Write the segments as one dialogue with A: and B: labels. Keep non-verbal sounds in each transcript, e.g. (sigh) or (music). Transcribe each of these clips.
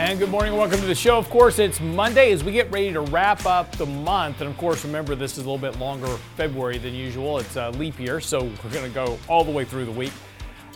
A: And good morning welcome to the show. Of course, it's Monday as we get ready to wrap up the month. And of course, remember, this is a little bit longer February than usual. It's a leap year, so we're going to go all the way through the week.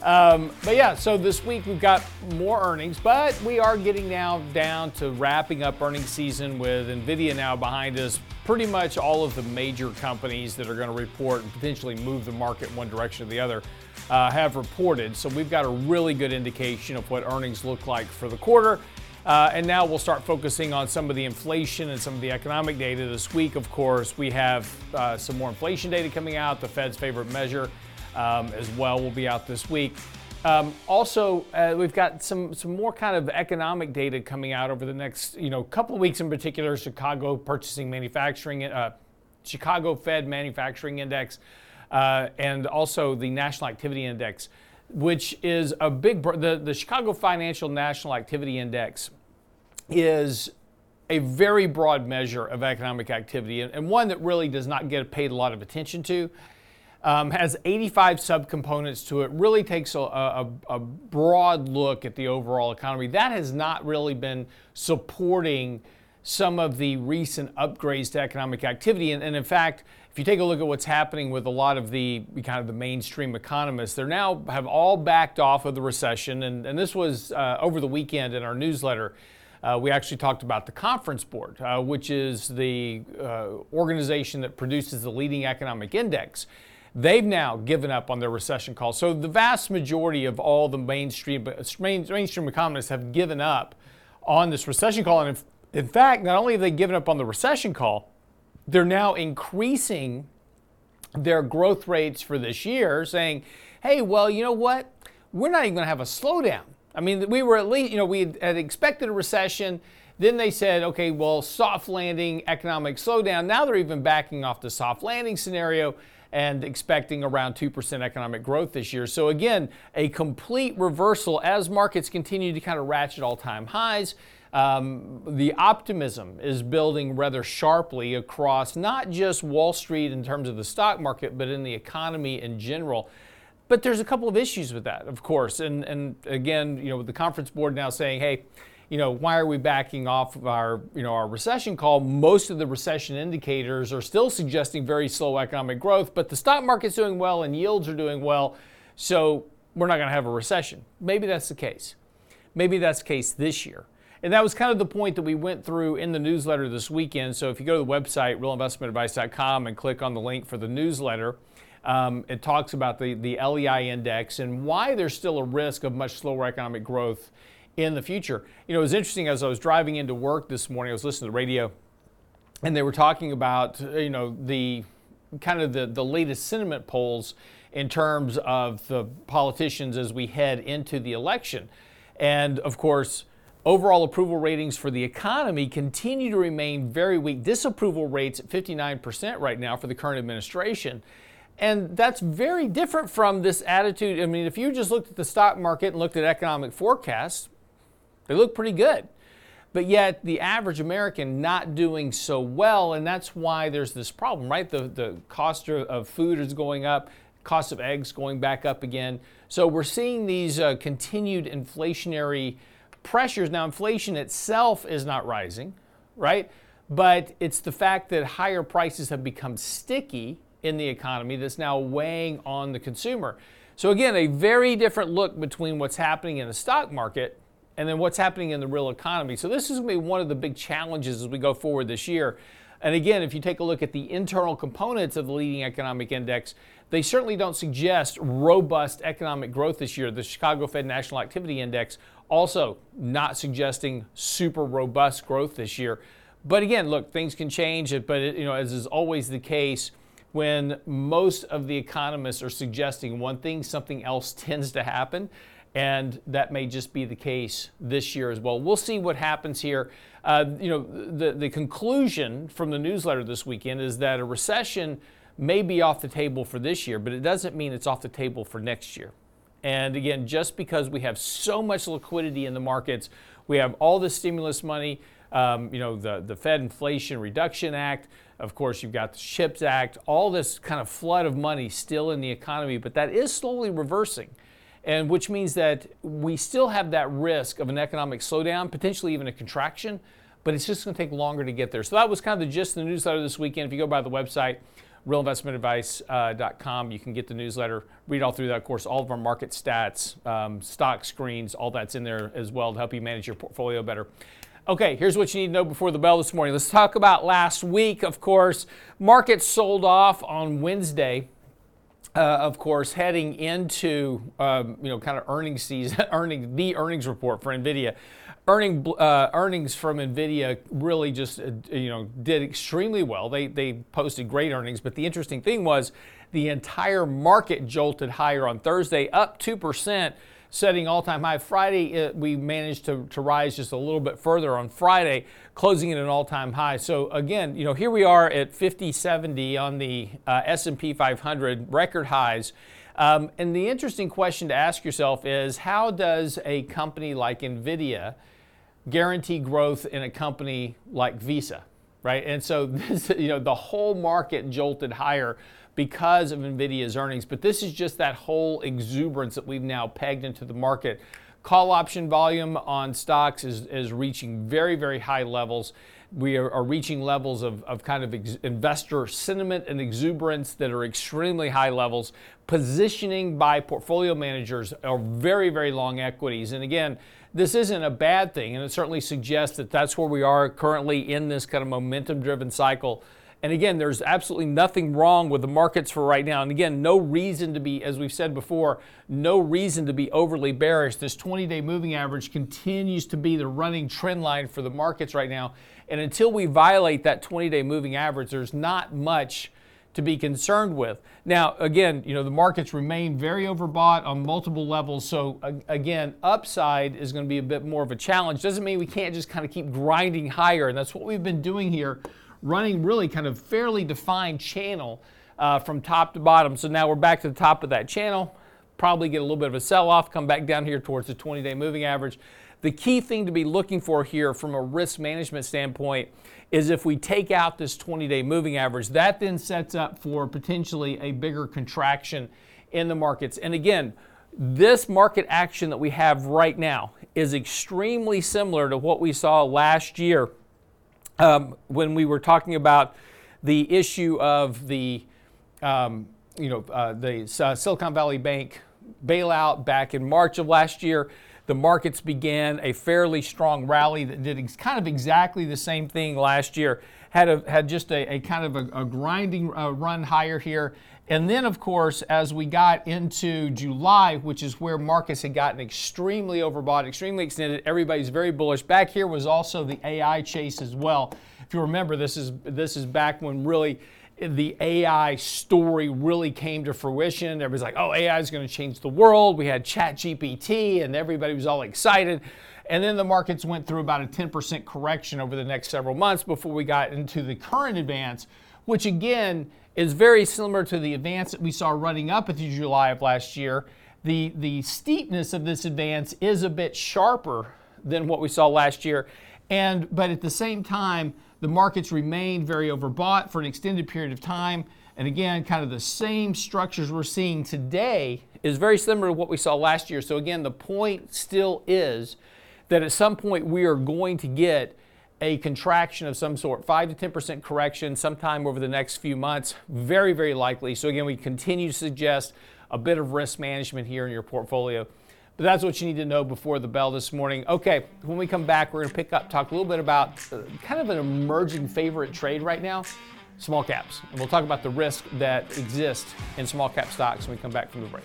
A: Um, but yeah, so this week we've got more earnings, but we are getting now down to wrapping up earnings season with NVIDIA now behind us. Pretty much all of the major companies that are going to report and potentially move the market one direction or the other uh, have reported. So we've got a really good indication of what earnings look like for the quarter. Uh, and now we'll start focusing on some of the inflation and some of the economic data this week. Of course, we have uh, some more inflation data coming out. The Fed's favorite measure um, as well will be out this week. Um, also, uh, we've got some some more kind of economic data coming out over the next you know couple of weeks in particular. Chicago Purchasing Manufacturing, uh, Chicago Fed Manufacturing Index, uh, and also the National Activity Index which is a big, the, the Chicago Financial National Activity Index is a very broad measure of economic activity and, and one that really does not get paid a lot of attention to. Um, has 85 subcomponents to it, really takes a, a, a, broad look at the overall economy. That has not really been supporting some of the recent upgrades to economic activity. And, and in fact, if you take a look at what's happening with a lot of the kind of the mainstream economists, they're now have all backed off of the recession. And, and this was uh, over the weekend in our newsletter. Uh, we actually talked about the Conference Board, uh, which is the uh, organization that produces the leading economic index. They've now given up on their recession call. So the vast majority of all the mainstream mainstream economists have given up on this recession call. And in, in fact, not only have they given up on the recession call, they're now increasing their growth rates for this year, saying, hey, well, you know what? We're not even going to have a slowdown. I mean, we were at least, you know, we had expected a recession. Then they said, okay, well, soft landing, economic slowdown. Now they're even backing off the soft landing scenario and expecting around 2% economic growth this year. So, again, a complete reversal as markets continue to kind of ratchet all time highs. Um, the optimism is building rather sharply across not just Wall Street in terms of the stock market, but in the economy in general. But there's a couple of issues with that, of course. And, and again, you know, with the conference board now saying, hey, you know, why are we backing off of our, you know, our recession call? Most of the recession indicators are still suggesting very slow economic growth, but the stock market's doing well and yields are doing well. So we're not going to have a recession. Maybe that's the case. Maybe that's the case this year. And that was kind of the point that we went through in the newsletter this weekend. So if you go to the website, realinvestmentadvice.com, and click on the link for the newsletter, um, it talks about the, the LEI index and why there's still a risk of much slower economic growth in the future. You know, it was interesting as I was driving into work this morning, I was listening to the radio, and they were talking about, you know, the kind of the, the latest sentiment polls in terms of the politicians as we head into the election. And of course, Overall approval ratings for the economy continue to remain very weak. Disapproval rates at 59% right now for the current administration. And that's very different from this attitude. I mean, if you just looked at the stock market and looked at economic forecasts, they look pretty good. But yet, the average American not doing so well, and that's why there's this problem, right? The, the cost of food is going up, cost of eggs going back up again. So we're seeing these uh, continued inflationary pressures. Now, inflation itself is not rising, right? But it's the fact that higher prices have become sticky in the economy that's now weighing on the consumer. So, again, a very different look between what's happening in the stock market and then what's happening in the real economy. So, this is going to be one of the big challenges as we go forward this year. And again, if you take a look at the internal components of the leading economic index, they certainly don't suggest robust economic growth this year. The Chicago Fed National Activity Index also not suggesting super robust growth this year. But again, look, things can change. But it, you know, as is always the case, when most of the economists are suggesting one thing, something else (laughs) tends to happen. And that may just be the case this year as well. We'll see what happens here. Uh, you know, the, the conclusion from the newsletter this weekend is that a recession may be off the table for this year, but it doesn't mean it's off the table for next year. And again, just because we have so much liquidity in the markets, we have all the stimulus money, um, you know, the, the Fed Inflation Reduction Act, of course, you've got the CHIPS Act, all this kind of flood of money still in the economy, but that is slowly reversing. And which means that we still have that risk of an economic slowdown, potentially even a contraction, but it's just going to take longer to get there. So that was kind of the gist of the newsletter this weekend. If you go by the website, realinvestmentadvice.com. You can get the newsletter, read all through that. Of course, all of our market stats, um, stock screens, all that's in there as well to help you manage your portfolio better. Okay, here's what you need to know before the bell this morning. Let's talk about last week, of course. Markets sold off on Wednesday. Uh, of course, heading into um, you know kind of earnings season, (laughs) earning the earnings report for Nvidia. Earning, uh, earnings from Nvidia really just uh, you know did extremely well. They they posted great earnings, but the interesting thing was the entire market jolted higher on Thursday, up two percent, setting all-time high. Friday it, we managed to, to rise just a little bit further on Friday, closing at an all-time high. So again, you know here we are at 5070 on the uh, S&P 500 record highs. Um, and the interesting question to ask yourself is how does a company like Nvidia guarantee growth in a company like Visa, right? And so (laughs) this, you know, the whole market jolted higher because of Nvidia's earnings, but this is just that whole exuberance that we've now pegged into the market. Call option volume on stocks is, is reaching very, very high levels. We are, are reaching levels of, of kind of ex- investor sentiment and exuberance that are extremely high levels. Positioning by portfolio managers are very, very long equities. And again, this isn't a bad thing, and it certainly suggests that that's where we are currently in this kind of momentum driven cycle. And again, there's absolutely nothing wrong with the markets for right now. And again, no reason to be, as we've said before, no reason to be overly bearish. This 20 day moving average continues to be the running trend line for the markets right now. And until we violate that 20 day moving average, there's not much to be concerned with. Now, again, you know, the markets remain very overbought on multiple levels. So, again, upside is going to be a bit more of a challenge. Doesn't mean we can't just kind of keep grinding higher. And that's what we've been doing here, running really kind of fairly defined channel uh, from top to bottom. So now we're back to the top of that channel. Probably get a little bit of a sell off, come back down here towards the 20 day moving average. The key thing to be looking for here from a risk management standpoint is if we take out this 20 day moving average, that then sets up for potentially a bigger contraction in the markets. And again, this market action that we have right now is extremely similar to what we saw last year um, when we were talking about the issue of the, um, you know, uh, the uh, Silicon Valley Bank bailout back in March of last year the markets began a fairly strong rally that did ex- kind of exactly the same thing last year. Had, a, had just a, a kind of a, a grinding uh, run higher here. And then, of course, as we got into July, which is where markets had gotten extremely overbought, extremely extended, everybody's very bullish. Back here was also the AI chase as well. If you remember, this is this is back when really the AI story really came to fruition. Everybody's like, oh, AI is going to change the world. We had ChatGPT, and everybody was all excited. And then the markets went through about a 10% correction over the next several months before we got into the current advance, which again is very similar to the advance that we saw running up into July of last year. The, the steepness of this advance is a bit sharper than what we saw last year. And but at the same time, the markets remained very overbought for an extended period of time. And again, kind of the same structures we're seeing today is very similar to what we saw last year. So again, the point still is that at some point we are going to get a contraction of some sort, 5 to 10% correction sometime over the next few months, very, very likely. So again, we continue to suggest a bit of risk management here in your portfolio. But that's what you need to know before the bell this morning. Okay, when we come back, we're going to pick up, talk a little bit about uh, kind of an emerging favorite trade right now small caps. And we'll talk about the risk that exists in small cap stocks when we come back from the break.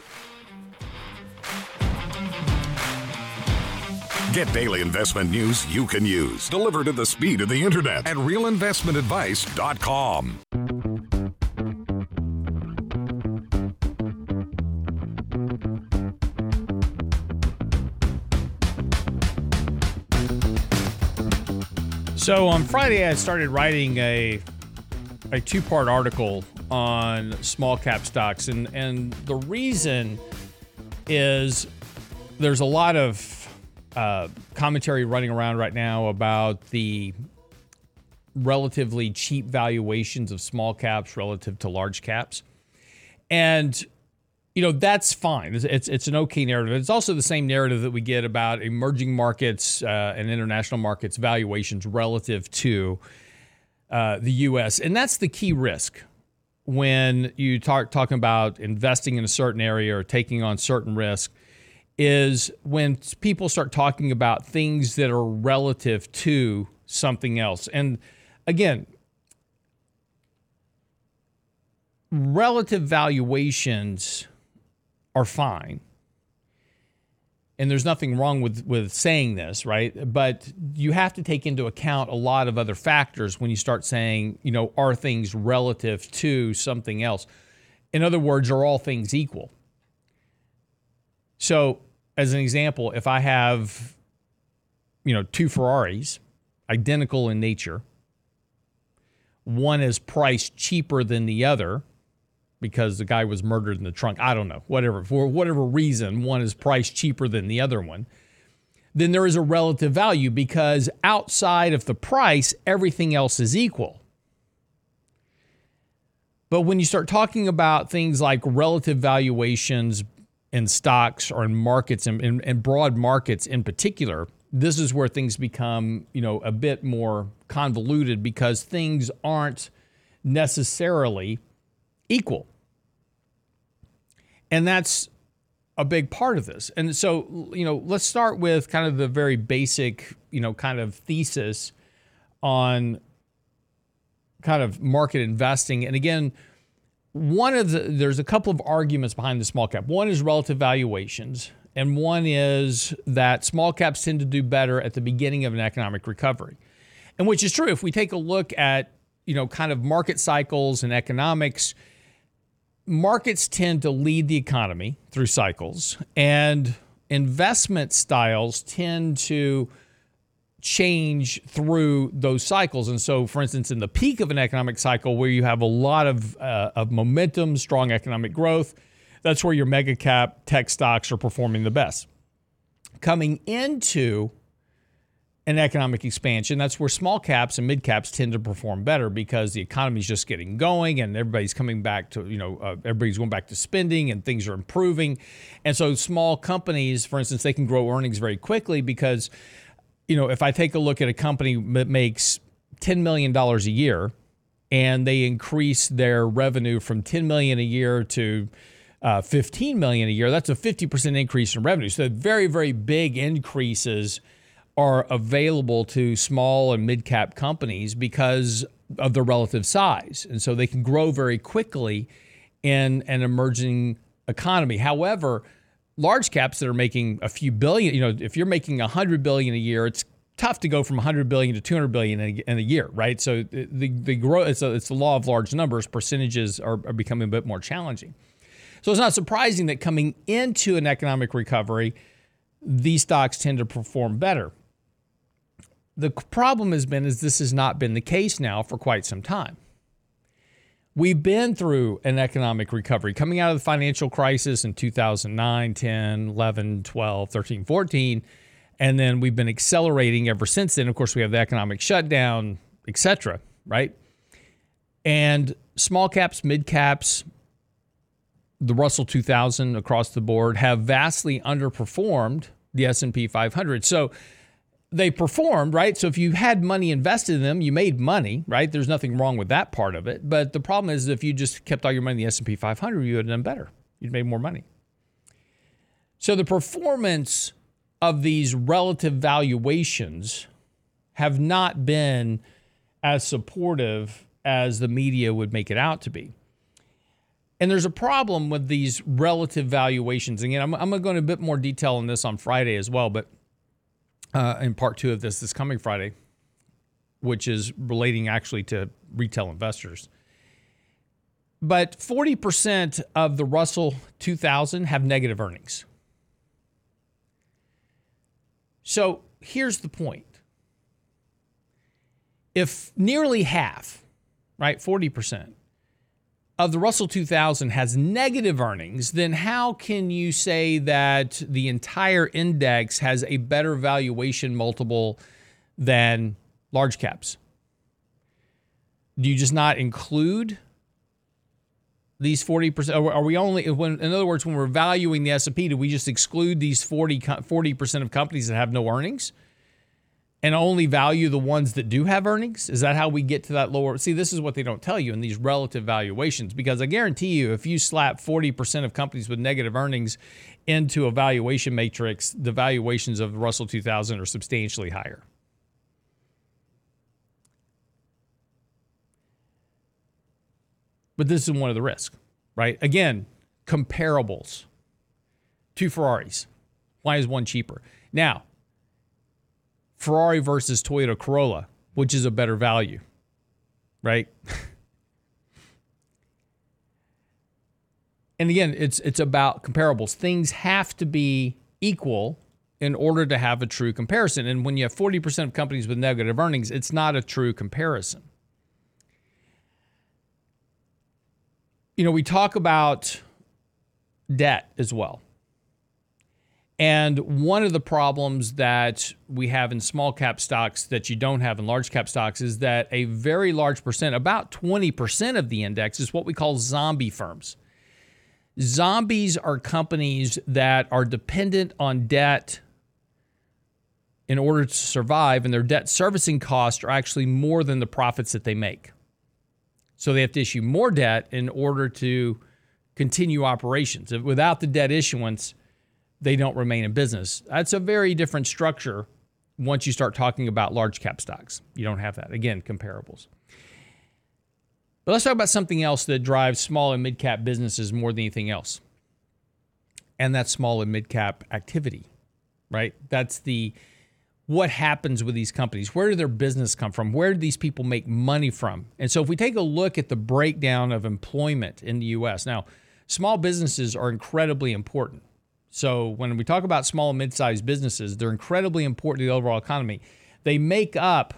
B: Get daily investment news you can use, delivered at the speed of the internet at realinvestmentadvice.com.
A: So on Friday, I started writing a a two part article on small cap stocks, and and the reason is there's a lot of uh, commentary running around right now about the relatively cheap valuations of small caps relative to large caps, and you know that's fine. It's, it's, it's an okay narrative. It's also the same narrative that we get about emerging markets uh, and international markets valuations relative to uh, the U.S. And that's the key risk when you talk talking about investing in a certain area or taking on certain risk is when people start talking about things that are relative to something else. And again, relative valuations are fine and there's nothing wrong with with saying this, right? But you have to take into account a lot of other factors when you start saying, you know, are things relative to something else? In other words, are all things equal? So, as an example, if I have you know, two Ferraris, identical in nature, one is priced cheaper than the other, because the guy was murdered in the trunk. I don't know, whatever, for whatever reason, one is priced cheaper than the other one. Then there is a relative value because outside of the price, everything else is equal. But when you start talking about things like relative valuations in stocks or in markets and in, broad markets in particular, this is where things become, you know, a bit more convoluted because things aren't necessarily equal. And that's a big part of this. And so, you know, let's start with kind of the very basic, you know, kind of thesis on kind of market investing. And again, one of the there's a couple of arguments behind the small cap. One is relative valuations, and one is that small caps tend to do better at the beginning of an economic recovery. And which is true if we take a look at, you know, kind of market cycles and economics, markets tend to lead the economy through cycles, and investment styles tend to change through those cycles. And so, for instance, in the peak of an economic cycle where you have a lot of, uh, of momentum, strong economic growth, that's where your mega cap tech stocks are performing the best. Coming into and economic expansion. That's where small caps and mid caps tend to perform better because the economy is just getting going and everybody's coming back to, you know, uh, everybody's going back to spending and things are improving. And so small companies, for instance, they can grow earnings very quickly because, you know, if I take a look at a company that makes $10 million a year and they increase their revenue from 10 million a year to uh, 15 million a year, that's a 50% increase in revenue. So very, very big increases are available to small and mid cap companies because of their relative size. And so they can grow very quickly in an emerging economy. However, large caps that are making a few billion, you know, if you're making 100 billion a year, it's tough to go from 100 billion to 200 billion in a, year, right? So the the growth it's, a, it's the law of large numbers. Percentages are, are becoming a bit more challenging. So it's not surprising that coming into an economic recovery, these stocks tend to perform better. The problem has been is this has not been the case now for quite some time. We've been through an economic recovery coming out of the financial crisis in 2009, 10, 11, 12, 13, 14, and then we've been accelerating ever since then. Of course, we have the economic shutdown, etc., right? And small caps, mid caps, the Russell 2000 across the board have vastly underperformed the S&P 500. So they performed, right? So if you had money invested in them, you made money, right? There's nothing wrong with that part of it. But the problem is if you just kept all your money in the S&P 500, you would have done better. You'd made more money. So the performance of these relative valuations have not been as supportive as the media would make it out to be. And there's a problem with these relative valuations. Again, I'm, I'm going to go into a bit more detail on this on Friday as well, but uh, in part two of this this coming Friday, which is relating actually to retail investors. But 40% of the Russell 2000 have negative earnings. So here's the point if nearly half, right, 40% of the Russell 2000 has negative earnings, then how can you say that the entire index has a better valuation multiple than large caps? Do you just not include these 40% are we only when in other words when we're valuing the S&P do we just exclude these 40 40% of companies that have no earnings? And only value the ones that do have earnings? Is that how we get to that lower? See, this is what they don't tell you in these relative valuations because I guarantee you, if you slap 40% of companies with negative earnings into a valuation matrix, the valuations of Russell 2000 are substantially higher. But this is one of the risks, right? Again, comparables. Two Ferraris. Why is one cheaper? Now, Ferrari versus Toyota Corolla, which is a better value, right? (laughs) and again, it's it's about comparables. Things have to be equal in order to have a true comparison. And when you have 40% of companies with negative earnings, it's not a true comparison. You know, we talk about debt as well. And one of the problems that we have in small cap stocks that you don't have in large cap stocks is that a very large percent, about 20% of the index, is what we call zombie firms. Zombies are companies that are dependent on debt in order to survive, and their debt servicing costs are actually more than the profits that they make. So they have to issue more debt in order to continue operations. Without the debt issuance, they don't remain in business. That's a very different structure once you start talking about large cap stocks. You don't have that. Again, comparables. But let's talk about something else that drives small and mid cap businesses more than anything else. And that's small and mid cap activity, right? That's the what happens with these companies. Where do their business come from? Where do these people make money from? And so if we take a look at the breakdown of employment in the US, now small businesses are incredibly important. So when we talk about small and mid-sized businesses, they're incredibly important to the overall economy. They make up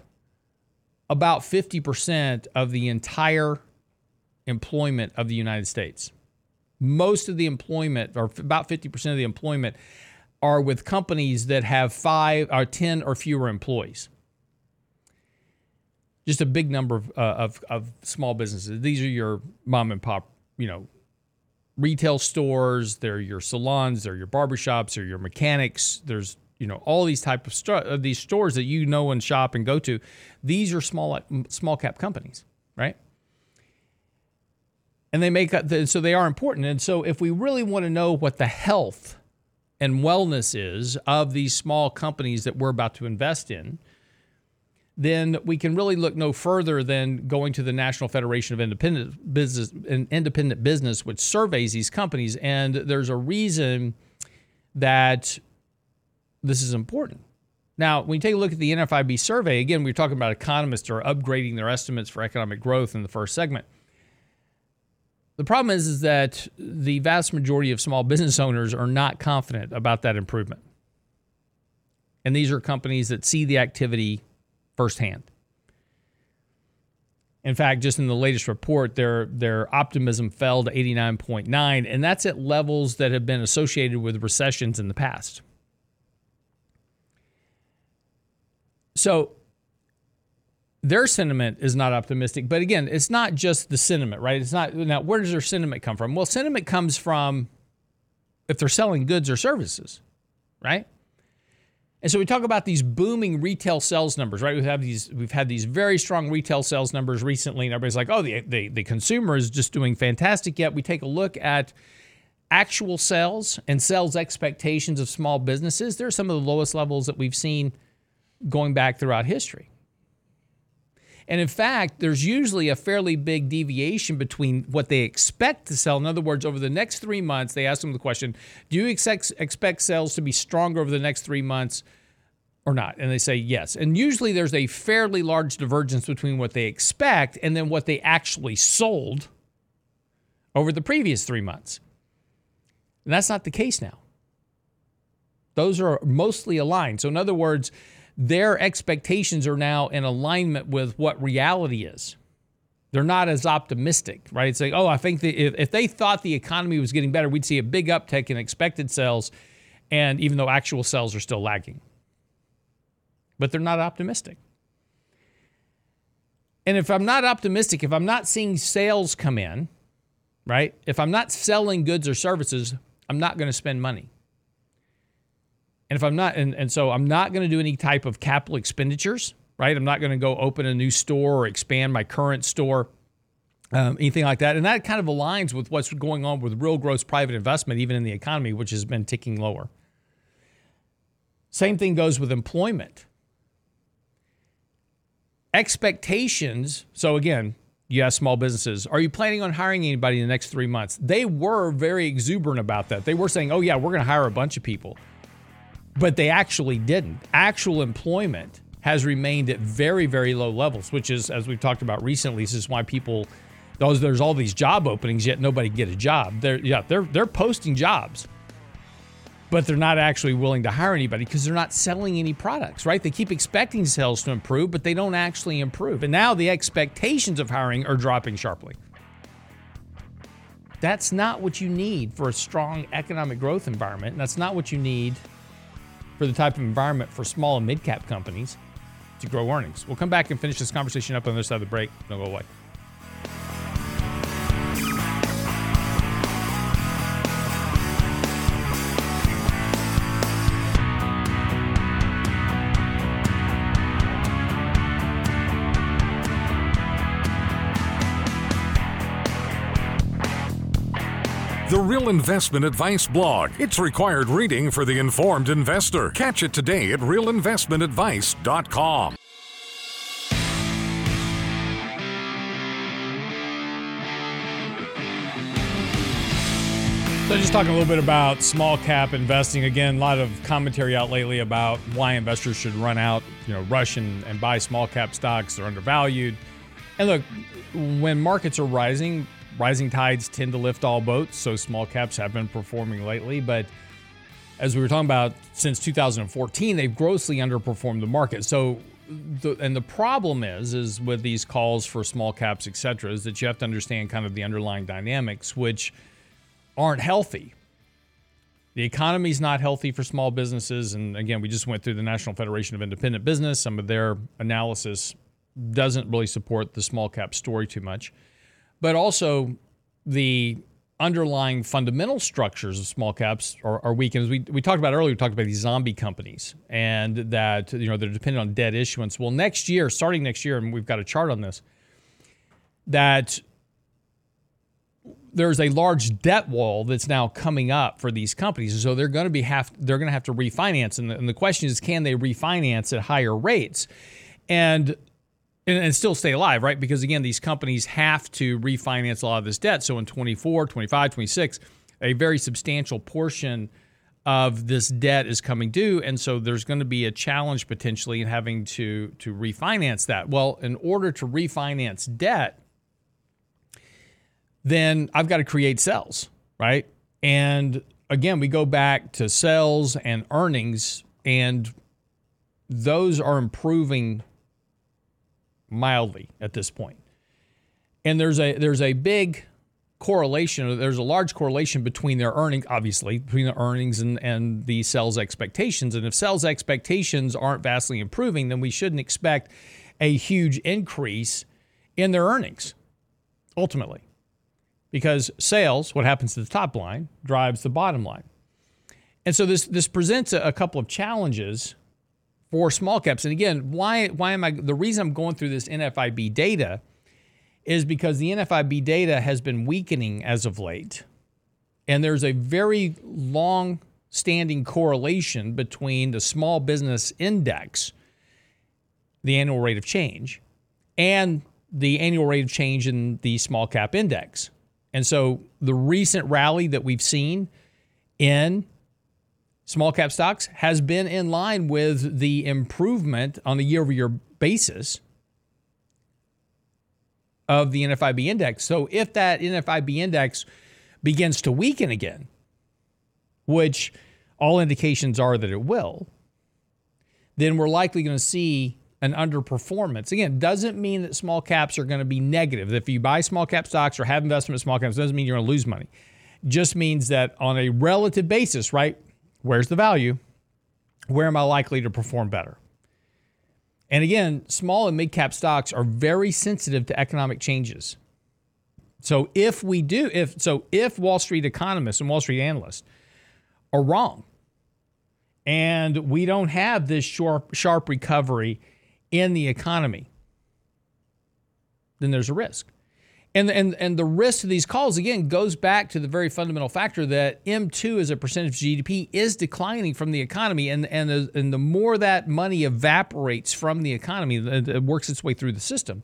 A: about 50% of the entire employment of the United States. Most of the employment, or about 50% of the employment, are with companies that have five or 10 or fewer employees. Just a big number of, uh, of, of small businesses. These are your mom and pop, you know, retail stores, they're your salons, they're your barbershops, they're your mechanics. There's you know all these type of st- uh, these stores that you know and shop and go to. These are small small cap companies, right? And they make uh, up, so they are important. And so if we really want to know what the health and wellness is of these small companies that we're about to invest in, then we can really look no further than going to the National Federation of Independent Business an Independent Business, which surveys these companies. And there's a reason that this is important. Now, when you take a look at the NFIB survey, again, we're talking about economists are upgrading their estimates for economic growth in the first segment. The problem is, is that the vast majority of small business owners are not confident about that improvement. And these are companies that see the activity firsthand. In fact, just in the latest report, their their optimism fell to 89.9, and that's at levels that have been associated with recessions in the past. So their sentiment is not optimistic, but again, it's not just the sentiment, right? It's not now where does their sentiment come from? Well, sentiment comes from if they're selling goods or services, right? And so we talk about these booming retail sales numbers, right? We have these, we've had these very strong retail sales numbers recently, and everybody's like, "Oh, the the, the consumer is just doing fantastic." Yet we take a look at actual sales and sales expectations of small businesses. They're some of the lowest levels that we've seen going back throughout history. And in fact, there's usually a fairly big deviation between what they expect to sell. In other words, over the next three months, they ask them the question Do you expect, expect sales to be stronger over the next three months or not? And they say yes. And usually there's a fairly large divergence between what they expect and then what they actually sold over the previous three months. And that's not the case now. Those are mostly aligned. So, in other words, their expectations are now in alignment with what reality is. They're not as optimistic, right? It's like, oh, I think that if, if they thought the economy was getting better, we'd see a big uptick in expected sales, and even though actual sales are still lagging. But they're not optimistic. And if I'm not optimistic, if I'm not seeing sales come in, right? If I'm not selling goods or services, I'm not going to spend money. And if I'm not, and, and so I'm not going to do any type of capital expenditures, right? I'm not going to go open a new store or expand my current store, um, anything like that. And that kind of aligns with what's going on with real gross private investment, even in the economy, which has been ticking lower. Same thing goes with employment. Expectations. So, again, you ask small businesses, are you planning on hiring anybody in the next three months? They were very exuberant about that. They were saying, oh, yeah, we're going to hire a bunch of people but they actually didn't. Actual employment has remained at very, very low levels, which is, as we've talked about recently, this is why people, those there's all these job openings, yet nobody get a job. They're yeah, they're they're posting jobs, but they're not actually willing to hire anybody because they're not selling any products, right? They keep expecting sales to improve, but they don't actually improve. And now the expectations of hiring are dropping sharply. That's not what you need for a strong economic growth environment. And that's not what you need for the type of environment for small and mid cap companies to grow earnings. We'll come back and finish this conversation up on the other side of the break. Don't go away.
B: The Real Investment Advice blog. It's required reading for the informed investor. Catch it today at realinvestmentadvice.com.
A: So, just talking a little bit about small cap investing. Again, a lot of commentary out lately about why investors should run out, you know, rush and, and buy small cap stocks. They're undervalued. And look, when markets are rising, rising tides tend to lift all boats. So, small caps have been performing lately. But as we were talking about, since 2014, they've grossly underperformed the market. So, the, and the problem is, is with these calls for small caps, et cetera, is that you have to understand kind of the underlying dynamics, which aren't healthy. The economy is not healthy for small businesses. And again, we just went through the National Federation of Independent Business. Some of their analysis doesn't really support the small cap story too much. But also, the underlying fundamental structures of small caps are, are weak. And as we, we talked about earlier, we talked about these zombie companies and that you know they're dependent on debt issuance. Well, next year, starting next year, and we've got a chart on this, that there's a large debt wall that's now coming up for these companies. So they're going to be have they're going to have to refinance, and the, and the question is, can they refinance at higher rates, and, and and still stay alive, right? Because again, these companies have to refinance a lot of this debt. So in 24, 25, 26, a very substantial portion of this debt is coming due, and so there's going to be a challenge potentially in having to to refinance that. Well, in order to refinance debt then I've got to create sales, right? And again, we go back to sales and earnings, and those are improving mildly at this point. And there's a there's a big correlation, or there's a large correlation between their earnings, obviously, between the earnings and, and the sales expectations. And if sales expectations aren't vastly improving, then we shouldn't expect a huge increase in their earnings ultimately because sales, what happens to the top line, drives the bottom line. And so this this presents a, a, couple of challenges for small caps. And again, why why am I the reason I'm going through this NFIB data is because the NFIB data has been weakening as of late. And there's a very long standing correlation between the small business index, the annual rate of change, and the annual rate of change in the small cap index. And so the recent rally that we've seen in small cap stocks has been in line with the improvement on a year over year basis of the NFIB index. So if that NFIB index begins to weaken again, which all indications are that it will, then we're likely going to see an underperformance. Again, doesn't mean that small caps are going to be negative. If you buy small cap stocks or have investment in small caps, doesn't mean you're going to lose money. Just means that on a relative basis, right? Where's the value? Where am I likely to perform better? And again, small and mid cap stocks are very sensitive to economic changes. So if we do, if so, if Wall Street economists and Wall Street analysts are wrong, and we don't have this sharp, sharp recovery in the economy, then there's a risk. And, and, and the risk of these calls, again, goes back to the very fundamental factor that M2 as a percentage of GDP is declining from the economy. And, and, the, and the more that money evaporates from the economy, it works its way through the system,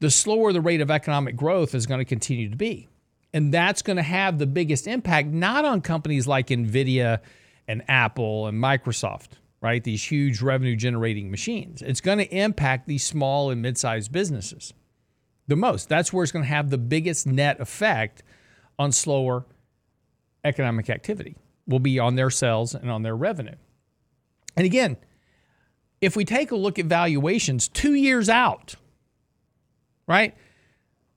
A: the slower the rate of economic growth is going to continue to be. And that's going to have the biggest impact, not on companies like NVIDIA and Apple and Microsoft, right? These huge revenue generating machines. It's going to impact these small and mid sized businesses the most. That's where it's going to have the biggest net effect on slower economic activity, will be on their sales and on their revenue. And again, if we take a look at valuations two years out, right?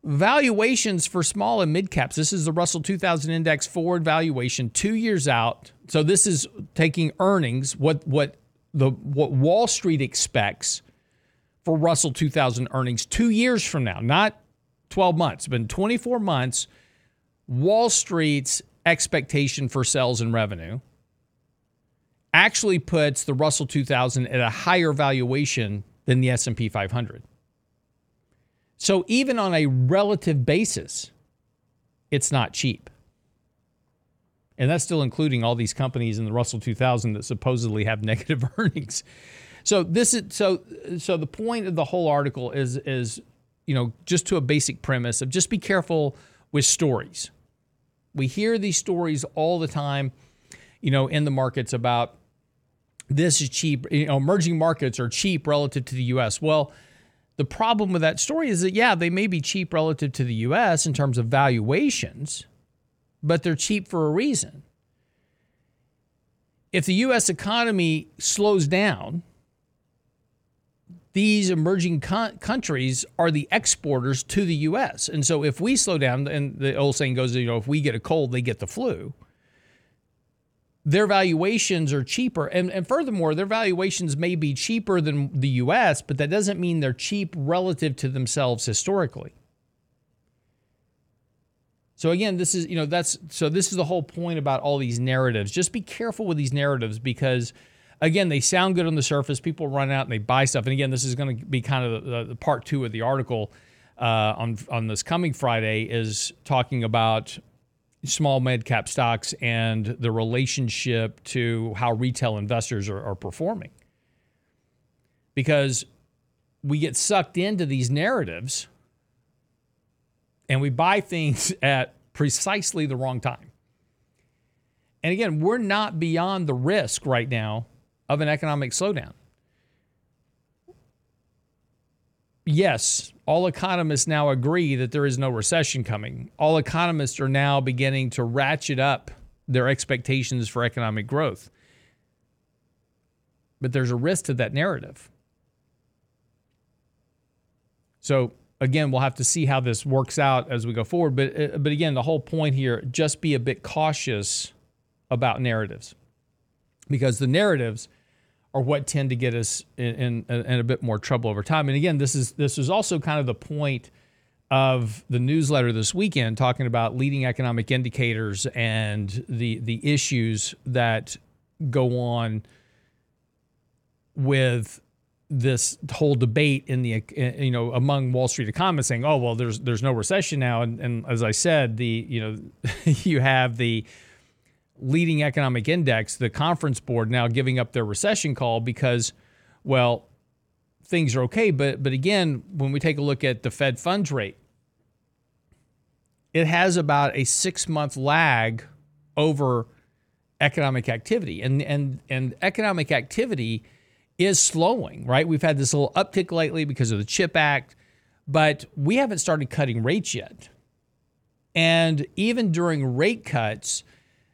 A: Valuations for small and mid caps. This is the Russell 2000 Index forward valuation two years out. So this is taking earnings, what what the what Wall Street expects for Russell 2000 earnings two years from now, not 12 months, but in 24 months, Wall Street's expectation for sales and revenue actually puts the Russell 2000 at a higher valuation than the S&P 500. So even on a relative basis, it's not cheap. And that's still including all these companies in the Russell 2000 that supposedly have (laughs) negative earnings. So this is so so the point of the whole article is is you know just to a basic premise of just be careful with stories. We hear these stories all the time, you know, in the markets about this is cheap, you know, emerging markets are cheap relative to the US. Well, the problem with that story is that yeah, they may be cheap relative to the US in terms of valuations, but they're cheap for a reason. If the US economy slows down, these emerging co- countries are the exporters to the U.S. And so if we slow down, and the old saying goes, you know, if we get a cold, they get the flu. Their valuations are cheaper. And, and furthermore, their valuations may be cheaper than the U.S., but that doesn't mean they're cheap relative to themselves historically. So again, this is, you know, that's so this is the whole point about all these narratives. Just be careful with these narratives because – again, they sound good on the surface. People run out and they buy stuff. And again, this is going to be kind of the, the, part two of the article uh, on on this coming Friday is talking about small mid cap stocks and the relationship to how retail investors are, are performing. Because we get sucked into these narratives and we buy things (laughs) at precisely the wrong time. And again, we're not beyond the risk right now of an economic slowdown. Yes, all economists now agree that there is no recession coming. All economists are now beginning to ratchet up their expectations for economic growth. But there's a risk to that narrative. So, again, we'll have to see how this works out as we go forward. But, uh, but again, the whole point here just be a bit cautious about narratives because the narratives are what tend to get us in, in, in, a bit more trouble over time. And again, this is this is also kind of the point of the newsletter this weekend, talking about leading economic indicators and the the issues that go on with this whole debate in the you know among Wall Street economists saying, oh well, there's there's no recession now, and, and as I said, the you know (laughs) you have the leading economic index, the conference board now giving up their recession call because, well, things are okay. But but again, when we take a look at the Fed funds rate, it has about a six month lag over economic activity, and and and economic activity is slowing. Right, we've had this little uptick lately because of the Chip Act, but we haven't started cutting rates yet. And even during rate cuts,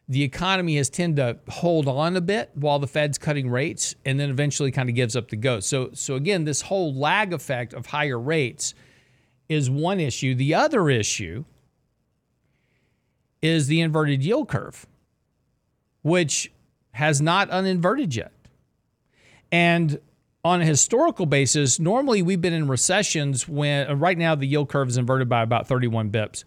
A: the economy has tended to hold on a bit while the Fed's cutting rates and then eventually kind of gives up the ghost. So so again, this whole lag effect of higher rates is one issue. The other issue is the inverted yield curve, which has not uninverted yet. And on a historical basis, normally we've been in recessions when right now the yield curve is inverted by about 31 bips.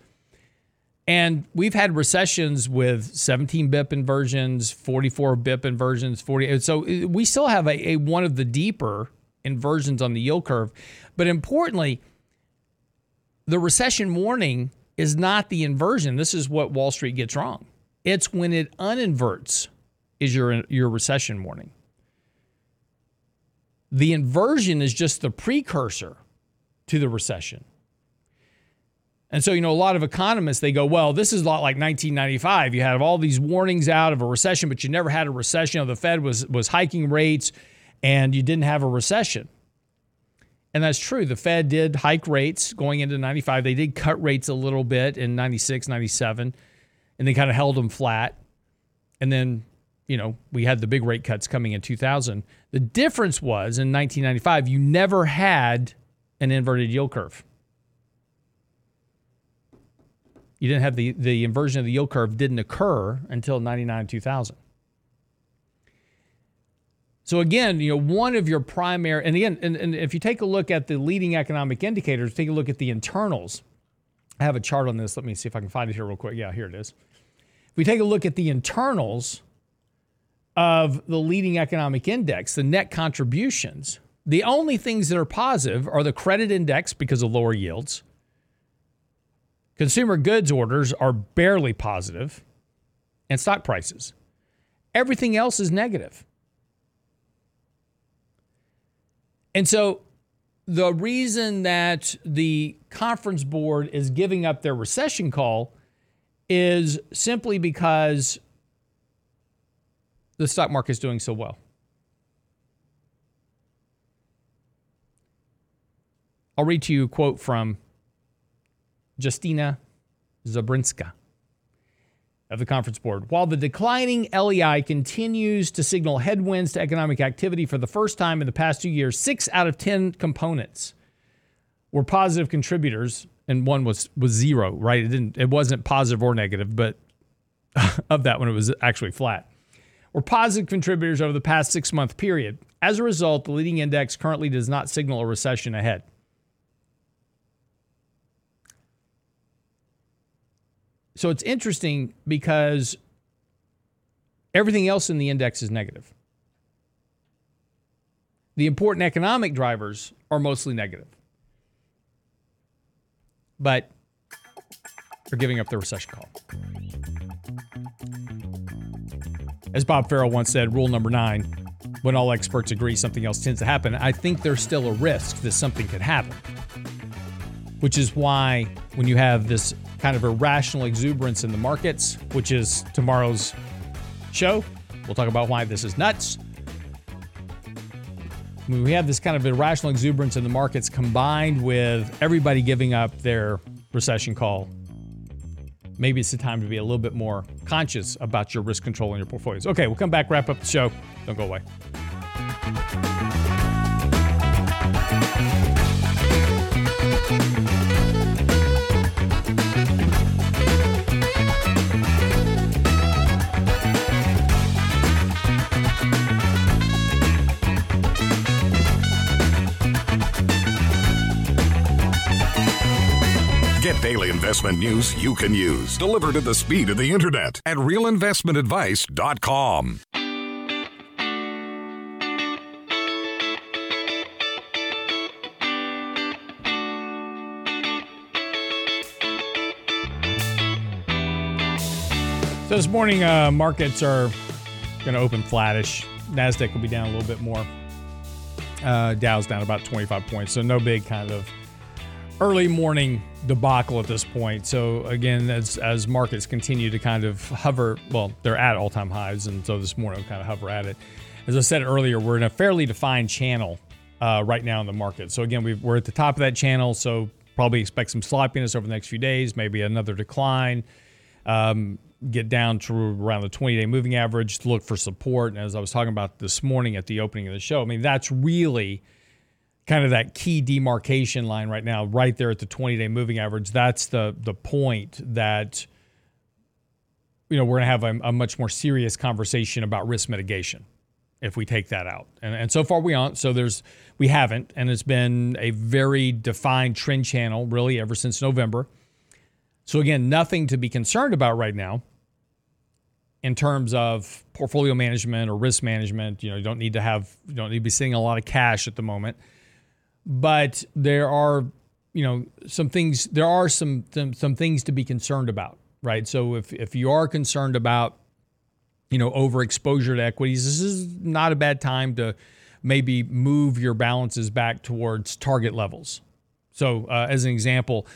A: And we've had recessions with 17 bip inversions, 44 bip inversions, 40. So uh, we still have a, a one of the deeper inversions on the yield curve. But importantly, the recession warning is not the inversion. This is what Wall Street gets wrong. It's when it uninverts is your your recession warning. The inversion is just the precursor to the recession. And so, you know, a lot of economists they go, well, this is a lot like 1995. You had all these warnings out of a recession, but you never had a recession. You know, the Fed was was hiking rates, and you didn't have a recession. And that's true. The Fed did hike rates going into 95. They did cut rates a little bit in 96, 97, and they kind of held them flat. And then, you know, we had the big rate cuts coming in 2000. The difference was in 1995, you never had an inverted yield curve. You didn't have the, the inversion of the yield curve didn't occur until 99, 2000. So again, you know, one of your primary, and again, and, and if you take a look at the leading economic indicators, take a look at the internals. I have a chart on this. Let me see if I can find it here real quick. Yeah, here it is. If we take a look at the internals of the leading economic index, the net contributions, the only things that are positive are the credit index because of lower yields. Consumer goods orders are barely positive, and stock prices. Everything else is negative. And so the reason that the conference board is giving up their recession call is simply because the stock market is doing so well. I'll read to you a quote from Justyna Zabinska of the conference board. While the declining LEI continues to signal headwinds to economic activity for the first time in the past two years, six out of 10 components were positive contributors, and one was, was zero, right? It, didn't, it wasn't positive or negative, but (laughs) of that one, it was actually flat. Were positive contributors over the past six month period. As a result, the leading index currently does not signal a recession ahead. So it's interesting because everything else in the index is negative. The important economic drivers are mostly negative. But they're giving up the recession call. As Bob Farrell once said, rule number nine when all experts agree something else tends to happen, I think there's still a risk that something could happen. Which is why when you have this kind of irrational exuberance in the markets, which is tomorrow's show. We'll talk about why this is nuts. When we have this kind of irrational exuberance in the markets combined with everybody giving up their recession call, maybe it's the time to be a little bit more conscious about your risk control in your portfolios. Okay, we'll come back, wrap up the show. Don't go away.
B: Daily investment news you can use, delivered at the speed of the internet at realinvestmentadvice.com.
A: So this morning, uh, markets are going to open flattish. Nasdaq will be down a little bit more. Uh, Dow's down about 25 points, so no big kind of early morning debacle at this point. So again, as as markets continue to kind of hover, well, they're at all time highs, and so this morning kind of hover at it. As I said earlier, we're in a fairly defined channel uh, right now in the market. So again, we are at the top of that channel, so probably expect some sloppiness over the next few days, maybe another decline. Um, get down to around the 20 day moving average to look for support. And as I was talking about this morning at the opening of the show, I mean, that's really kind of that key demarcation line right now, right there at the 20 day moving average. That's the, the point that, you know, we're going to have a, a, much more serious conversation about risk mitigation if we take that out. And, and so far we aren't. So there's, we haven't. And it's been a very defined trend channel really ever since November. So again, nothing to be concerned about right now in terms of portfolio management or risk management. You know, you don't need to have, you don't need to be sitting a lot of cash at the moment. But there are, you know, some things, there are some, some, some things to be concerned about, right? So if, if you are concerned about, you know, overexposure to equities, this is not a bad time to maybe move your balances back towards target levels. So, uh, as an example,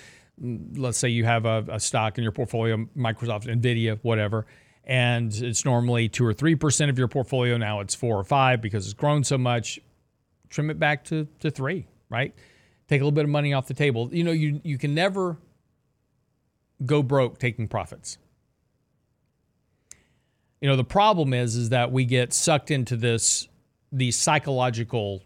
A: let's say you have a, a stock in your portfolio, Microsoft, Nvidia, whatever, and it's normally two or three percent of your portfolio. Now it's four or five because it's grown so much. Trim it back to, to three, right? Take a little bit of money off the table. You know, you you can never go broke taking profits. You know, the problem is is that we get sucked into this these psychological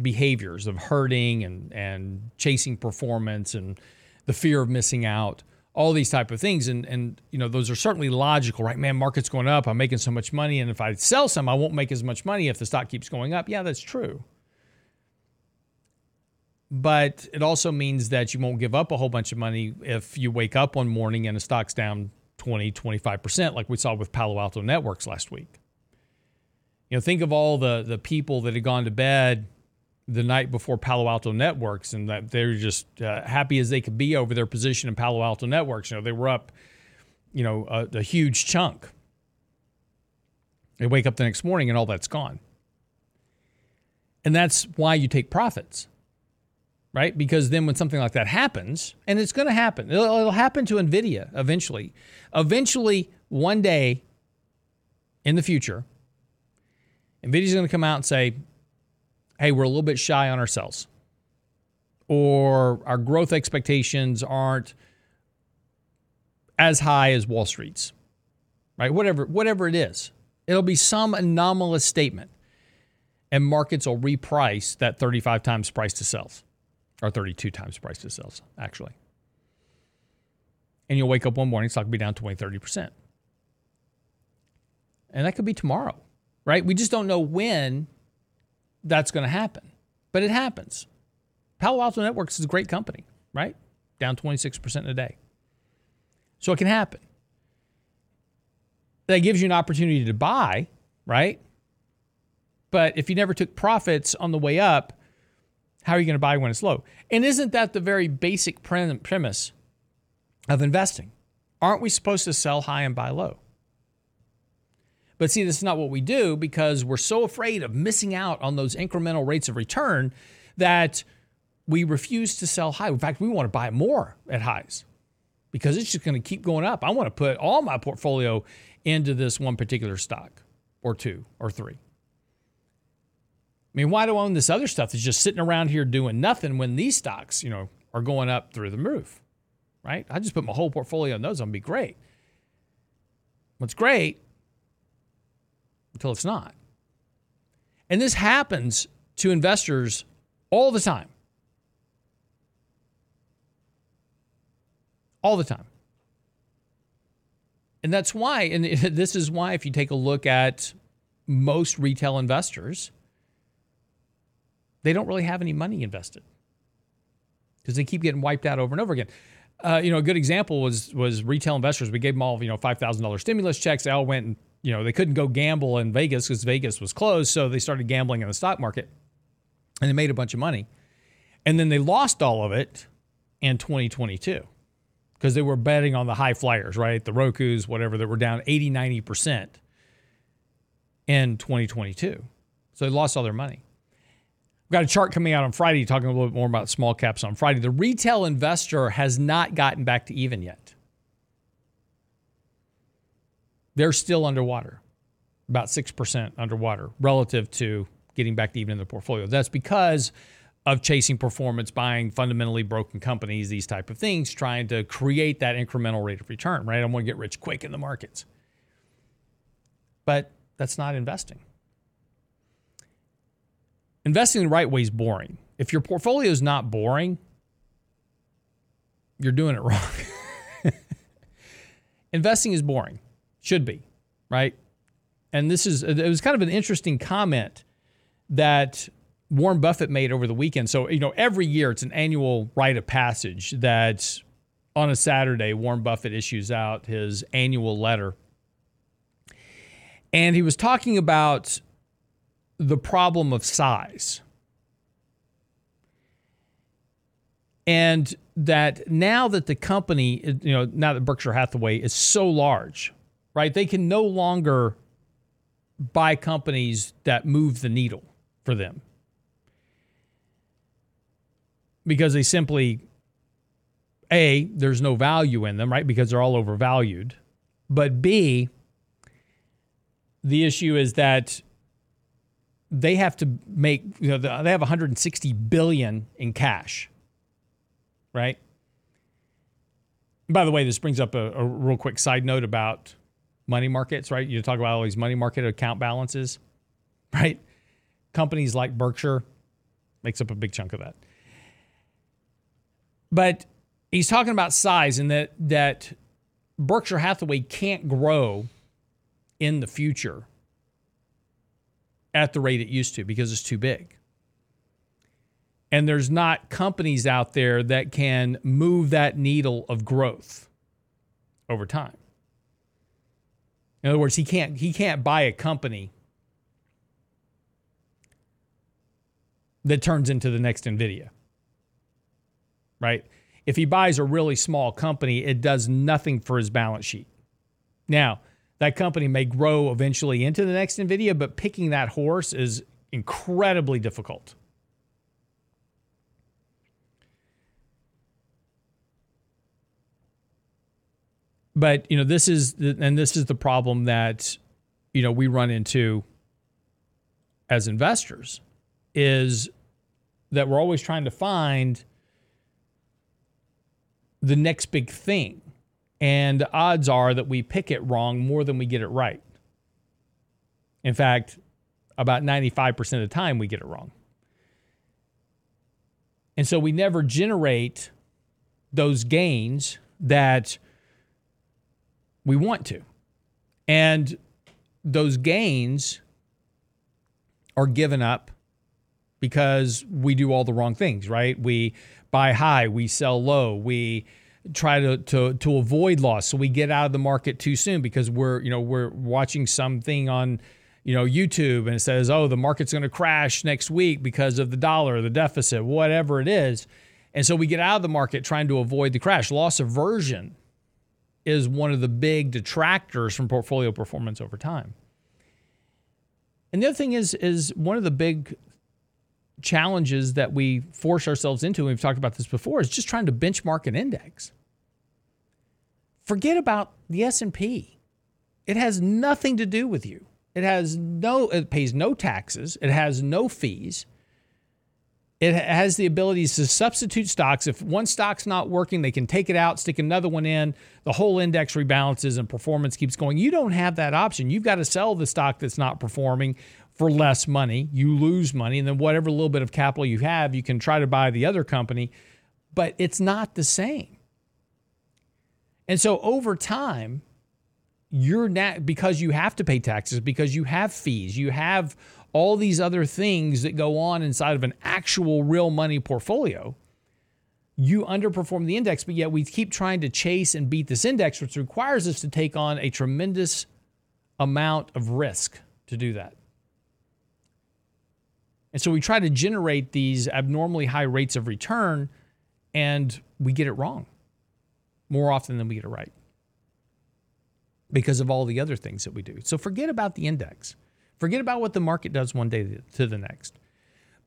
A: behaviors of hurting and and chasing performance and the fear of missing out, all these type of things. And and you know, those are certainly logical, right? Man, market's going up, I'm making so much money, and if I sell some, I won't make as much money if the stock keeps going up. Yeah, that's true. But it also means that you won't give up a whole bunch of money if you wake up one morning and the stock's down 20, 25%, like we saw with Palo Alto Networks last week. You know, think of all the the people that had gone to bed the night before Palo Alto Networks, and that they're just uh, happy as they could be over their position in Palo Alto Networks. You know, they were up, you know, a, a huge chunk. They wake up the next morning and all that's gone. And that's why you take profits, right? Because then when something like that happens, and it's going to happen, it'll, it'll happen to NVIDIA eventually. Eventually, one day in the future, NVIDIA's going to come out and say, hey, we're a little bit shy on ourselves, or our growth expectations aren't as high as Wall Street's, right? Whatever, whatever it is, it'll be some anomalous statement, and markets will reprice that 35 times price to sales, or 32 times price to sales, actually. And you'll wake up one morning, stock will be down 20, 30%. And that could be tomorrow, right? We just don't know when that's going to happen. But it happens. Palo Alto Networks is a great company, right? Down 26% in a day. So it can happen. That gives you an opportunity to buy, right? But if you never took profits on the way up, how are you going to buy when it's low? And isn't that the very basic premise of investing? Aren't we supposed to sell high and buy low? But see, this is not what we do because we're so afraid of missing out on those incremental rates of return that we refuse to sell high. In fact, we want to buy more at highs because it's just going to keep going up. I want to put all my portfolio into this one particular stock or two or three. I mean, why do I own this other stuff that's just sitting around here doing nothing when these stocks, you know, are going up through the roof, right? I just put my whole portfolio on those. I'm be great. What's great until it's not. And this happens to investors all the time. All the time. And that's why, and (laughs) this is why, if you take a look at most retail investors, they don't really have any money invested because they keep getting wiped out over and over again. Uh, you know, a good example was was retail investors. We gave them all you know five thousand dollars stimulus checks. They all went and you know, they couldn't go gamble in Vegas because Vegas was closed. So they started gambling in the stock market and they made a bunch of money. And then they lost all of it in 2022 because they were betting on the high flyers, right? The Rokus, whatever, that were down 80, 90% in 2022. So they lost all their money. We've got a chart coming out on Friday talking a little bit more about small caps on Friday. The retail investor has not gotten back to even yet they're still underwater, about 6% underwater relative to getting back to even in the portfolio. That's because of chasing performance, buying fundamentally broken companies, these type of things, trying to create that incremental rate of return, right? I want to get rich quick in the markets. But that's not investing. Investing the right way is boring. If your portfolio is not boring, you're doing it (laughs) wrong. Investing is boring, should be, right? And this is, it was kind of an interesting comment that Warren Buffett made over the weekend. So, you know, every year it's an annual rite of passage that on a Saturday, Warren Buffett issues out his annual letter. And he was talking about the problem of size. And that now that the company, you know, now that Berkshire Hathaway is so large, right, they can no longer buy companies that move the needle for them because they simply a there's no value in them right because they're all overvalued but b the issue is that they have to make you know they have 160 billion in cash right? By the way this brings up a, a real quick side note about money markets right? You talk about all these money market account balances (laughs) right? Companies like berkshire makes up a big chunk of that. But he's talking about size and that that Berkshire Hathaway can't grow in the future at the rate it used to because it's too big. And there's not companies out there that can move that needle of growth over time. In other words, he can't he can't buy a company that turns into the next Nvidia right? If he buys a really small company, it does nothing for his balance sheet. Now, that company may grow eventually into the next NVIDIA, but picking that horse is incredibly difficult. But, you know, this is, and this is the problem that, you know, we run into as investors is that we're always trying to find the next big thing. And the odds are that we pick it wrong more than we get it right. In fact, about 95% of the time we get it wrong. And so we never generate those gains that we want to. And those gains are given up because we do all the wrong things, right? We buy high, we sell low, we try to, to to avoid loss. So we get out of the market too soon because we're you know we're watching something on you know YouTube and it says oh the market's going to crash next week because of the dollar the deficit whatever it is. And so we get out of the market trying to avoid the crash. Loss aversion is one of the big detractors from portfolio performance over time. And the other thing is is one of the big challenges that we force ourselves into, and we've talked about this before, is just trying to benchmark an index. Forget about the S&P. It has nothing to do with you. It has no it pays no taxes, it has no fees. It has the ability to substitute stocks. If one stock's not working, they can take it out, stick another one in. The whole index rebalances and performance keeps going. You don't have that option. You've got to sell the stock that's not performing for less money. You lose money, and then whatever little bit of capital you have, you can try to buy the other company, but it's not the same. And so over time, you're not because you have to pay taxes, because you have fees, you have all these other things that go on inside of an actual real money portfolio. You underperform the index, but yet we keep trying to chase and beat this index, which requires us to take on a tremendous amount of risk to do that. And so we try to generate these abnormally high rates of return and we get it wrong more often than we get it right because of all the other things that we do. So forget about the index. Forget about what the market does one day to the next.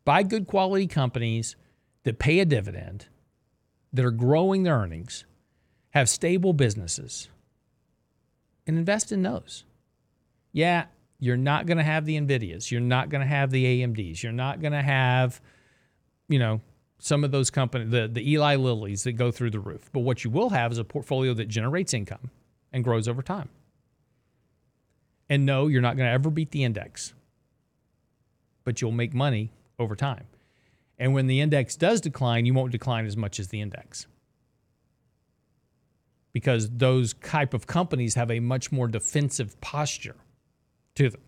A: Buy good quality companies that pay a dividend, that are growing their earnings, have stable businesses, and invest in those. Yeah, you're not going to have the NVIDIAs. You're not going to have the AMDs. You're not going to have you know, some of those companies, the, the Eli Lillies that go through the roof. But what you will have is a portfolio that generates income and grows over time. And no, you're not going to ever beat the index, but you'll make money over time. And when the index does decline, you won't decline as much as the index because those type of companies have a much more defensive posture to them.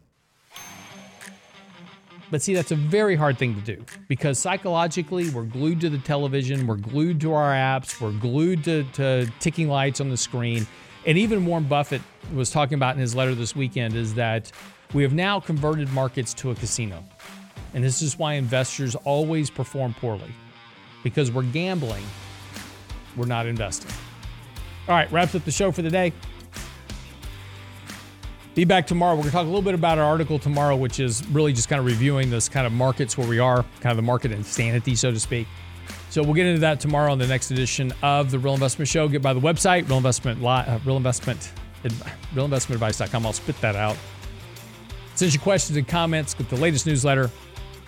A: But see, that's a very hard thing to do because psychologically, we're glued to the television, we're glued to our apps, we're glued to, to ticking lights on the screen. And even Warren Buffett was talking about in his letter this weekend is that we have now converted markets to a casino. And this is why investors always perform poorly because we're gambling, we're not investing. All right, wraps up the show for the day. Be back tomorrow. We're going to talk a little bit about our article tomorrow, which is really just kind of reviewing this kind of markets where we are, kind of the market insanity, so to speak. So we'll get into that tomorrow on the next edition of the Real Investment Show. Get by the website, Real Investment, uh, Real Investment, RealInvestmentAdvice.com. I'll spit that out. Send your questions and comments. Get the latest newsletter,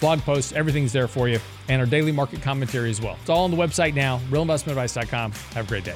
A: blog posts, everything's there for you, and our daily market commentary as well. It's all on the website now, RealInvestmentAdvice.com. Have a great day.